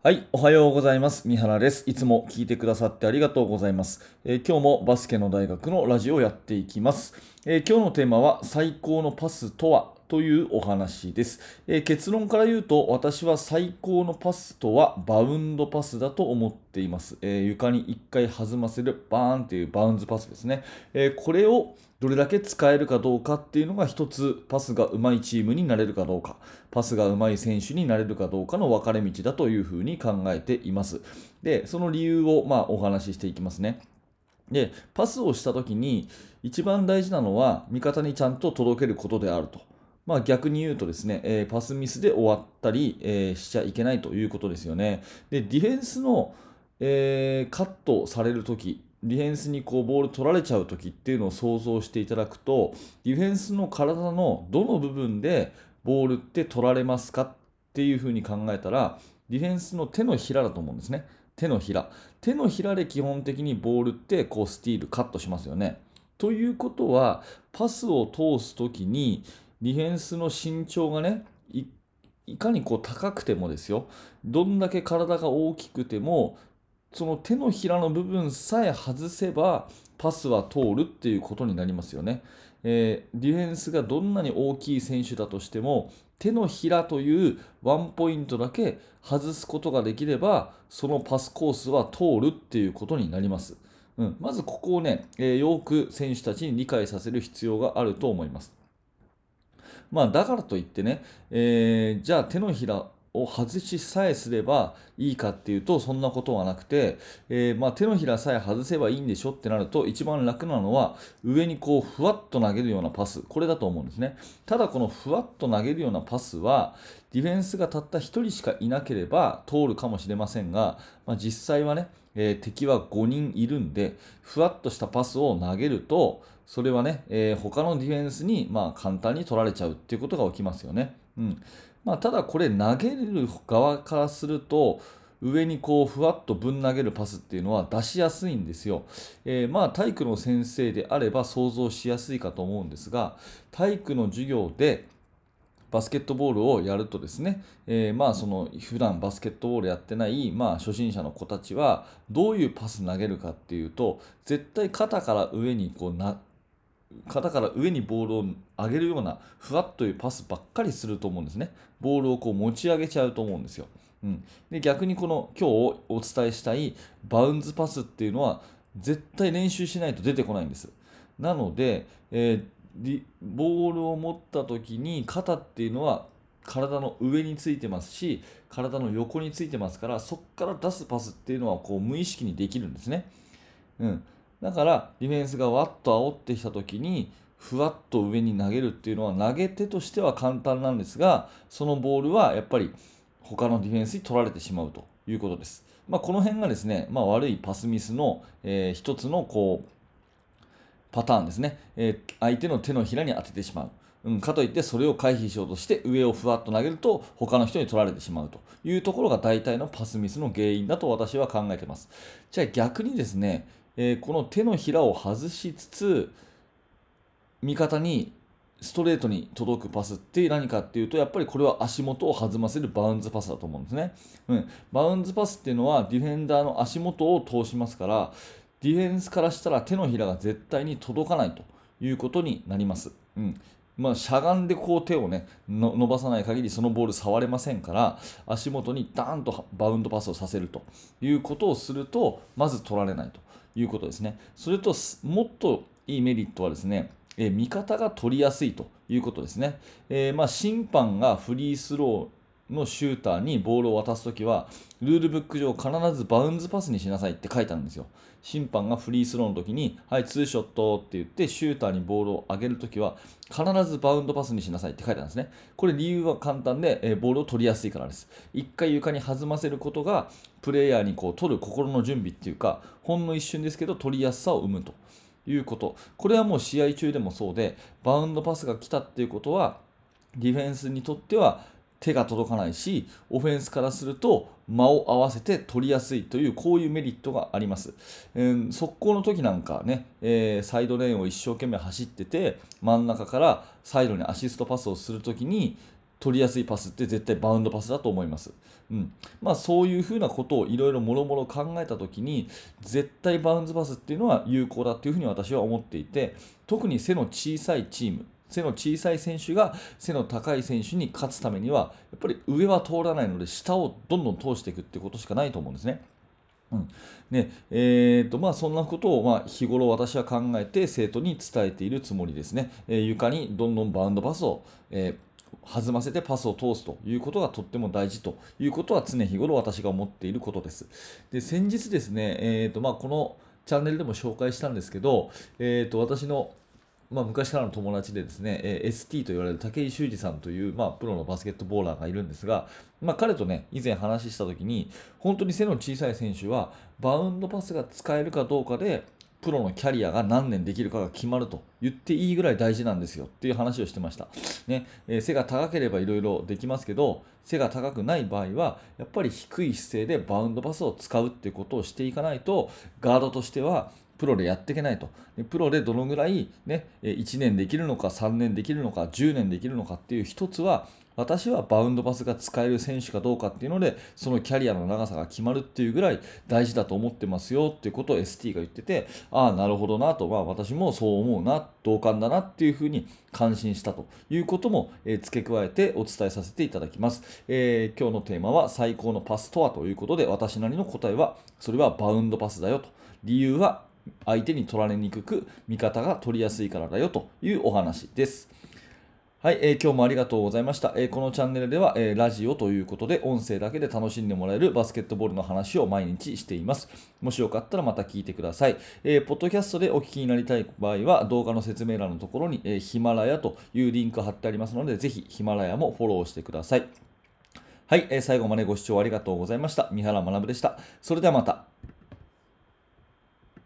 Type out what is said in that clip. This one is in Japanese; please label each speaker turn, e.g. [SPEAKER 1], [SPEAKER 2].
[SPEAKER 1] はい、おはようございます。三原です。いつも聞いてくださってありがとうございます。えー今日もバスケの大学のラジオをやっていきます。えー今日のテーマは最高のパスとは？というお話です、えー結論から言うと私は最高のパスとはバウンドパスだと思っています。えー床に1回弾ませるバーンというバウンズパスですね。えーこれをどれだけ使えるかどうかっていうのが一つパスが上手いチームになれるかどうか。パスが上手い選手になれるかどうかの分かれ道だというふうに考えています。でその理由をまあお話ししていきますね。でパスをした時に一番大事なのは味方にちゃんと届けることであると。まあ、逆に言うとですね、えーパスミスで終わったり、えーしちゃいけないということですよね。で、ディフェンスの、えーカットされるとき、ディフェンスにこうボール取られちゃうときっていうのを想像していただくと、ディフェンスの体のどの部分でボールって取られますかっていうふうに考えたら、ディフェンスの手のひらだと思うんですね。手のひら。手のひらで基本的にボールってこうスティール、カットしますよね。ということは、パスを通すときに、ディフェンスの身長がね、いかにこう高くてもですよ、どんだけ体が大きくても、その手のひらの部分さえ外せば、パスは通るっていうことになりますよね。えーディフェンスがどんなに大きい選手だとしても、手のひらというワンポイントだけ外すことができれば、そのパスコースは通るっていうことになります。うん、まずここをね、えーよく選手たちに理解させる必要があると思います。まあ、だからといってね、えーじゃあ手のひらを外しさえすればいいかっていうとそんなことはなくて、えーまあ、手のひらさえ外せばいいんでしょってなると一番楽なのは上にこうふわっと投げるようなパス。これだと思うんですね。ただこのふわっと投げるようなパスはディフェンスがたった1人しかいなければ通るかもしれませんが、まあ、実際はね、えー敵は5人いるんでふわっとしたパスを投げるとそれはね、えー他のディフェンスにまあ簡単に取られちゃうっていうことが起きますよね。うんまあ、ただこれ投げる側からすると上にこうふわっとぶん投げるパスっていうのは出しやすいんですよ。えーまあ体育の先生であれば想像しやすいかと思うんですが体育の授業でバスケットボールをやるとですね、えーまあその普段バスケットボールやってない、まあ、初心者の子たちはどういうパス投げるかっていうと絶対肩から上にこうな肩から上にボールを上げるようなふわっというパスばっかりすると思うんですね。ボールをこう持ち上げちゃうと思うんですよ。うん、で逆にこの今日お伝えしたいバウンズパスっていうのは絶対練習しないと出てこないんです。なので、えーボールを持った時に肩っていうのは体の上についてますし体の横についてますからそこから出すパスっていうのはこう無意識にできるんですね。うん、だからディフェンスがわっと煽ってきた時にふわっと上に投げるっていうのは投げ手としては簡単なんですがそのボールはやっぱり他のディフェンスに取られてしまうということです。まあ、この辺がですね、まあ、悪いパスミスの、えー一つのこうパターンですね、えー相手の手のひらに当ててしまう。うん、かといってそれを回避しようとして上をふわっと投げると他の人に取られてしまうというところが大体のパスミスの原因だと私は考えています。じゃあ逆にですね、えーこの手のひらを外しつつ味方にストレートに届くパスって何かっていうとやっぱりこれは足元を弾ませるバウンズパスだと思うんですね、うん、バウンズパスっていうのはディフェンダーの足元を通しますからディフェンスからしたら手のひらが絶対に届かないということになります、うん。まあ、しゃがんでこう手をねの伸ばさない限りそのボール触れませんから足元にダーンとバウンドパスをさせるということをするとまず取られないと。いうことですねそれともっといいメリットはですねえー味方が取りやすいということですね。えーまあ、審判がフリースローのシューターにボールを渡すときは、ルールブック上必ずバウンズパスにしなさいって書いてあるんですよ。審判がフリースローの時に、はい、ツーショットって言って、シューターにボールを上げるときは、必ずバウンドパスにしなさいって書いてあるんですね。これ理由は簡単で、えーボールを取りやすいからです。一回床に弾ませることが、プレイヤーにこう取る心の準備っていうか、ほんの一瞬ですけど、取りやすさを生むと。いうこと。これはもう試合中でもそうで、バウンドパスが来たっていうことは、ディフェンスにとっては手が届かないし、オフェンスからすると間を合わせて取りやすいという、こういうメリットがあります。えー速攻の時なんかね、えーサイドレーンを一生懸命走ってて、真ん中からサイドにアシストパスをするときに、取りやすいパスって絶対バウンドパスだと思います。うんまあ、そういうふうなことをいろいろもろもろ考えたときに絶対バウンドパスっていうのは有効だというふうに私は思っていて特に背の小さいチーム背の小さい選手が背の高い選手に勝つためにはやっぱり上は通らないので下をどんどん通していくってことしかないと思うんですね。うんねえーとまあ、そんなことを、まあ、日頃私は考えて生徒に伝えているつもりですね。えー、床にどんどんバウンドパスを、えー弾ませてパスを通すということがとっても大事ということは常日頃私が思っていることです。で先日ですね、えーとまあ、このチャンネルでも紹介したんですけど、えーと私のまあ、昔からの友達でですね、えー、ST と言われる武井修二さんという、まあ、プロのバスケットボーラーがいるんですが、まあ、彼とね、以前話したときに、本当に背の小さい選手は、バウンドパスが使えるかどうかで、プロのキャリアが何年できるかが決まると言っていいぐらい大事なんですよっていう話をしてました。ねえー、背が高ければいろいろできますけど、背が高くない場合は、やっぱり低い姿勢でバウンドパスを使うっていうことをしていかないと、ガードとしてはプロでやっていけないと。プロでどのぐらい、ね、1年できるのか、3年できるのか、10年できるのかっていう一つは、私はバウンドパスが使える選手かどうかっていうので、そのキャリアの長さが決まるっていうぐらい大事だと思ってますよっていうことを ST が言ってて、ああ、なるほどなと、まあ、私もそう思うな、同感だなっていうふうに感心したということも、え、付け加えてお伝えさせていただきます、えー、今日のテーマは最高のパスとはということで、私なりの答えは、それはバウンドパスだよと。理由は相手に取られにくく味方が取りやすいからだよというお話です。はい、えー、今日もありがとうございました。えー、このチャンネルでは、えー、ラジオということで音声だけで楽しんでもらえるバスケットボールの話を毎日しています。もしよかったらまた聞いてください。えー、ポッドキャストでお聞きになりたい場合は動画の説明欄のところに、え、ヒマラヤというリンク貼ってありますので、ぜひヒマラヤもフォローしてください。はい、え、最後までご視聴ありがとうございました。三原学でした。それではまた。